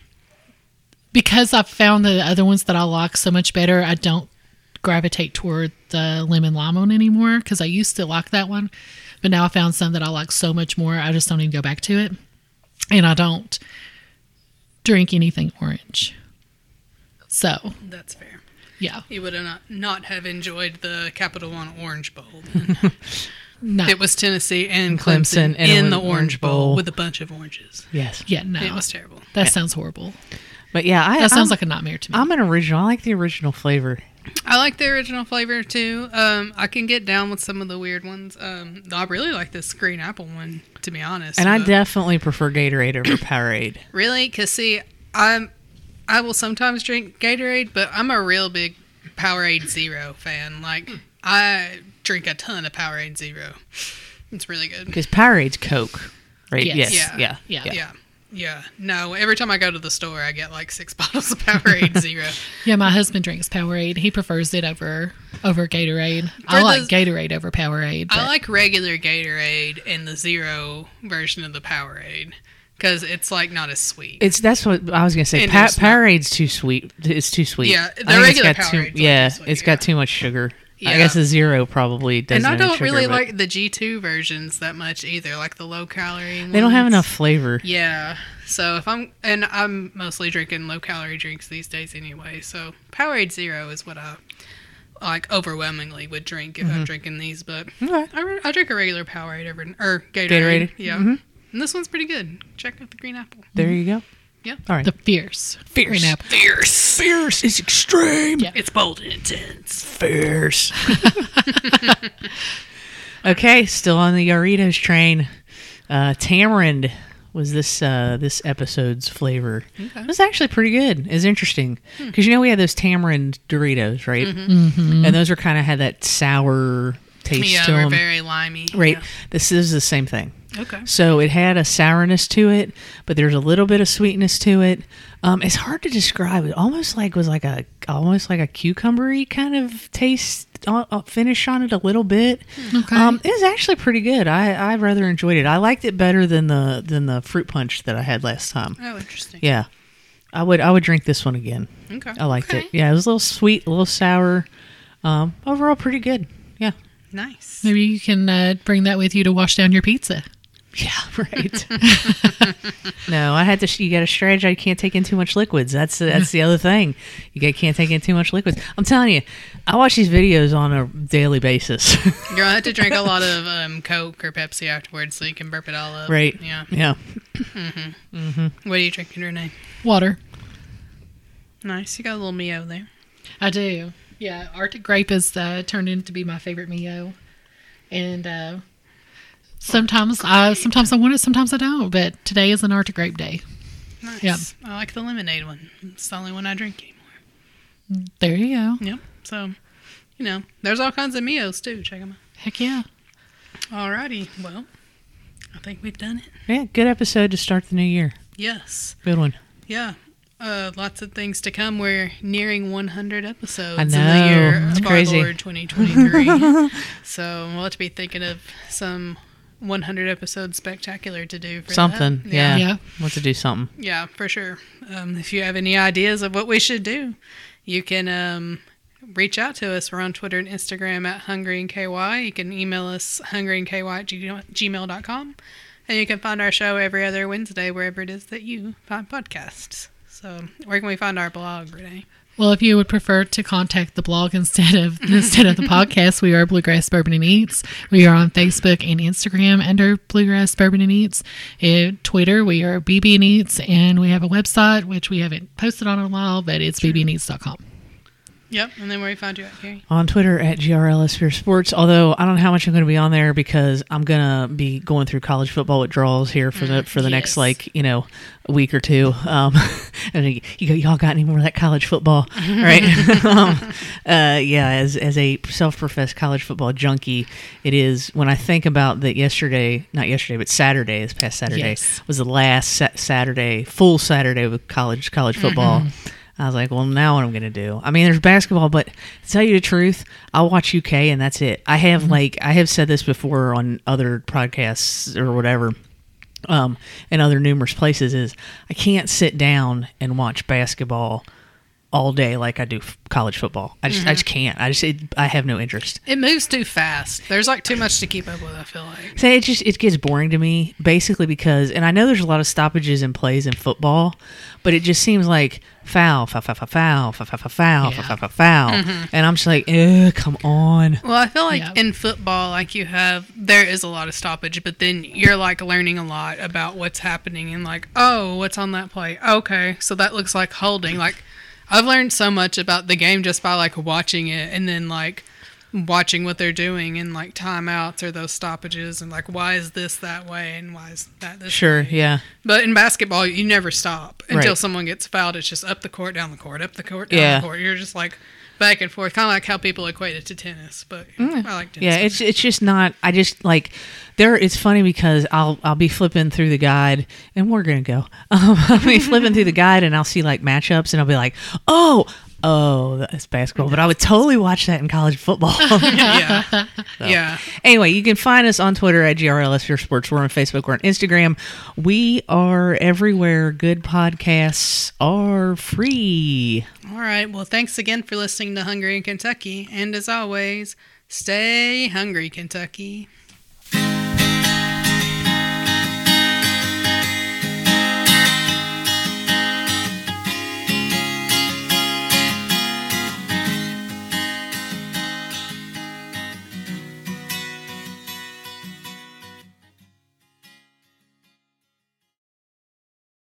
because I've found the other ones that I like so much better, I don't gravitate toward the lemon lime one anymore because I used to like that one. But now I found some that I like so much more, I just don't even go back to it. And I don't drink anything orange. So, That's fair. Yeah. he would not not have enjoyed the Capital One Orange Bowl. No. it was Tennessee and Clemson Clemson, and in the Orange Orange Bowl, Bowl. with a bunch of oranges. Yes, yeah, no. It was terrible. that sounds horrible. but yeah, I, That sounds I'm, like a nightmare to me. I'm an original. I like the original flavor. I like the original flavor too. Um, I can get down with some of the weird ones. Um, I really like this green apple one, to be honest. And I definitely prefer Gatorade over Powerade. Really? Because, see, I'm, I will sometimes drink Gatorade, but I'm a real big Powerade Zero fan. Like, I drink a ton of Powerade Zero. It's really good. Because Powerade's Coke, right? Yes. Yes. Yeah. Yeah. Yeah. Yeah. Yeah, no. Every time I go to the store, I get like six bottles of Powerade Zero. Yeah, my husband drinks Powerade. He prefers it over over Gatorade. For I like Gatorade over Powerade. I like regular Gatorade and the zero version of the Powerade because it's like not as sweet. It's that's what I was gonna say. Pa- Powerade's too sweet. It's too sweet. Yeah, the it's regular got too- yeah, sweet, it's got yeah. too much sugar. I guess the zero probably doesn't. and I don't sugar, really but like the G2 versions that much either, like the low calorie. They don't have enough flavor. Yeah. So if I'm and I'm mostly drinking low calorie drinks these days anyway. So Powerade Zero is what I like overwhelmingly would drink if Mm-hmm. I'm drinking these. But Okay. I, I drink a regular Powerade every or Gatorade. Gatorade? Yeah. Mhm. And this one's pretty good. Check out the green apple. There you go. Yeah. All right. the fierce, Fierce. green apple. Fierce. fierce is extreme. Yeah. It's bold and intense. Fierce. okay, still on the Doritos train. Uh, tamarind was this uh, this episode's flavor. It was actually pretty good. It's interesting because you know we had those tamarind Doritos, right? Mm-hmm. And those were kind of had that sour taste Yeah, to we're them, very limey. right? Yeah. This is the same thing. Okay. So it had a sourness to it, but there's a little bit of sweetness to it. Um, it's hard to describe. It almost like was like a almost like a cucumbery kind of taste uh, uh, finish on it a little bit. Okay. Um, it was actually pretty good. I I rather enjoyed it. I liked it better than the than the fruit punch that I had last time. Oh, interesting. Yeah, I would I would drink this one again. Okay. I liked Okay. it. Yeah, it was a little sweet, a little sour. Um, overall, pretty good. Yeah. Nice. Maybe you can uh, bring that with you to wash down your pizza. Yeah, right. no, I had to. You got to strategize. You can't take in too much liquids. That's that's the other thing. You got, can't take in too much liquids. I'm telling you, I watch these videos on a daily basis. You're gonna have to drink a lot of um, Coke or Pepsi afterwards so you can burp it all up. right? Yeah. Yeah. What are you drinking, Renee? Water. Nice. You got a little Mio there. I do. Yeah, Arctic grape has uh, turned into be my favorite Mio, and uh, sometimes I sometimes I want it, sometimes I don't. But today is an Arctic grape day. Nice. Yeah. I like the lemonade one. It's the only one I drink anymore. There you go. Yep. So, you know, there's all kinds of Mios too. Check them out. Heck yeah. out. Alrighty. Well, I think we've done it. Yeah. Good episode to start the new year. Yes. Good one. Yeah. Uh, lots of things to come. We're nearing 100 episodes I in the year It's of crazy. our Lord 2023. so we'll have to be thinking of some 100 episode spectacular to do for that. Something. Yeah. Yeah. Want to do something. Yeah, for sure. Um, if you have any ideas of what we should do, you can um, reach out to us. We're on Twitter and Instagram at Hungry and KY. You can email us hungryandky at gmail.com. And you can find our show every other Wednesday wherever it is that you find podcasts. So, where can we find our blog, Renee? Well, if you would prefer to contact the blog instead of instead of the podcast, we are Bluegrass Bourbon and Eats. We are on Facebook and Instagram under Bluegrass Bourbon and Eats. And Twitter, we are BB and Eats, and we have a website which we haven't posted on in a while, but it's bbneats.com. Yep. And then where we find you at, Carrie? on Twitter at GRLS Fear Sports. Although I don't know how much I'm going to be on there because I'm going to be going through college football withdrawals here for the for the next like you know a week or two. Um, and you, you y'all got any more of that college football, right? um, uh, yeah, as as a self-professed college football junkie, it is when I think about that yesterday, not yesterday, but Saturday, this past Saturday Yes. was the last sa- Saturday, full Saturday with college college football. I was like, well, now what I'm going to do? I mean, there's basketball, but to tell you the truth, I'll watch UK and that's it. I have like I have said this before on other podcasts or whatever, um, and other numerous places is I can't sit down and watch basketball all day like I do f- college football. I just I mm-hmm. just can't. I just it, I have no interest. It moves too fast. There's like too much to keep up with, I feel like. So it just it gets boring to me, basically because, and I know there's a lot of stoppages and plays in football, but it just seems like foul, foul, foul, foul, foul, foul, foul, foul, foul, Yeah. foul, foul, foul, mm-hmm. and I'm just like, Ugh, come on. Well, I feel like Yeah. in football, like you have, there is a lot of stoppage, but then you're like learning a lot about what's happening and like, oh, what's on that play? Okay, so that looks like holding. Like, I've learned so much about the game just by like watching it and then like watching what they're doing and like timeouts or those stoppages and like why is this that way and why is that this Sure. way. Yeah. But in basketball, you never stop until Right. someone gets fouled. It's just up the court, down the court, up the court, down Yeah. the court. You're just like back and forth, kind of like how people equate it to tennis. But I like tennis. Mm. Yeah, it's it's just not. I just like there. It's funny because I'll I'll be flipping through the guide, and we're gonna go. Um, I'll be flipping through the guide, and I'll see like matchups, and I'll be like, oh. Oh, that's basketball, but I would totally watch that in college football. yeah, yeah. anyway, you can find us on Twitter at GRLS Pure Sports. We're on Facebook. We're on Instagram. We are everywhere. Good podcasts are free. All right. Well, thanks again for listening to Hungry in Kentucky, and as always, stay hungry, Kentucky.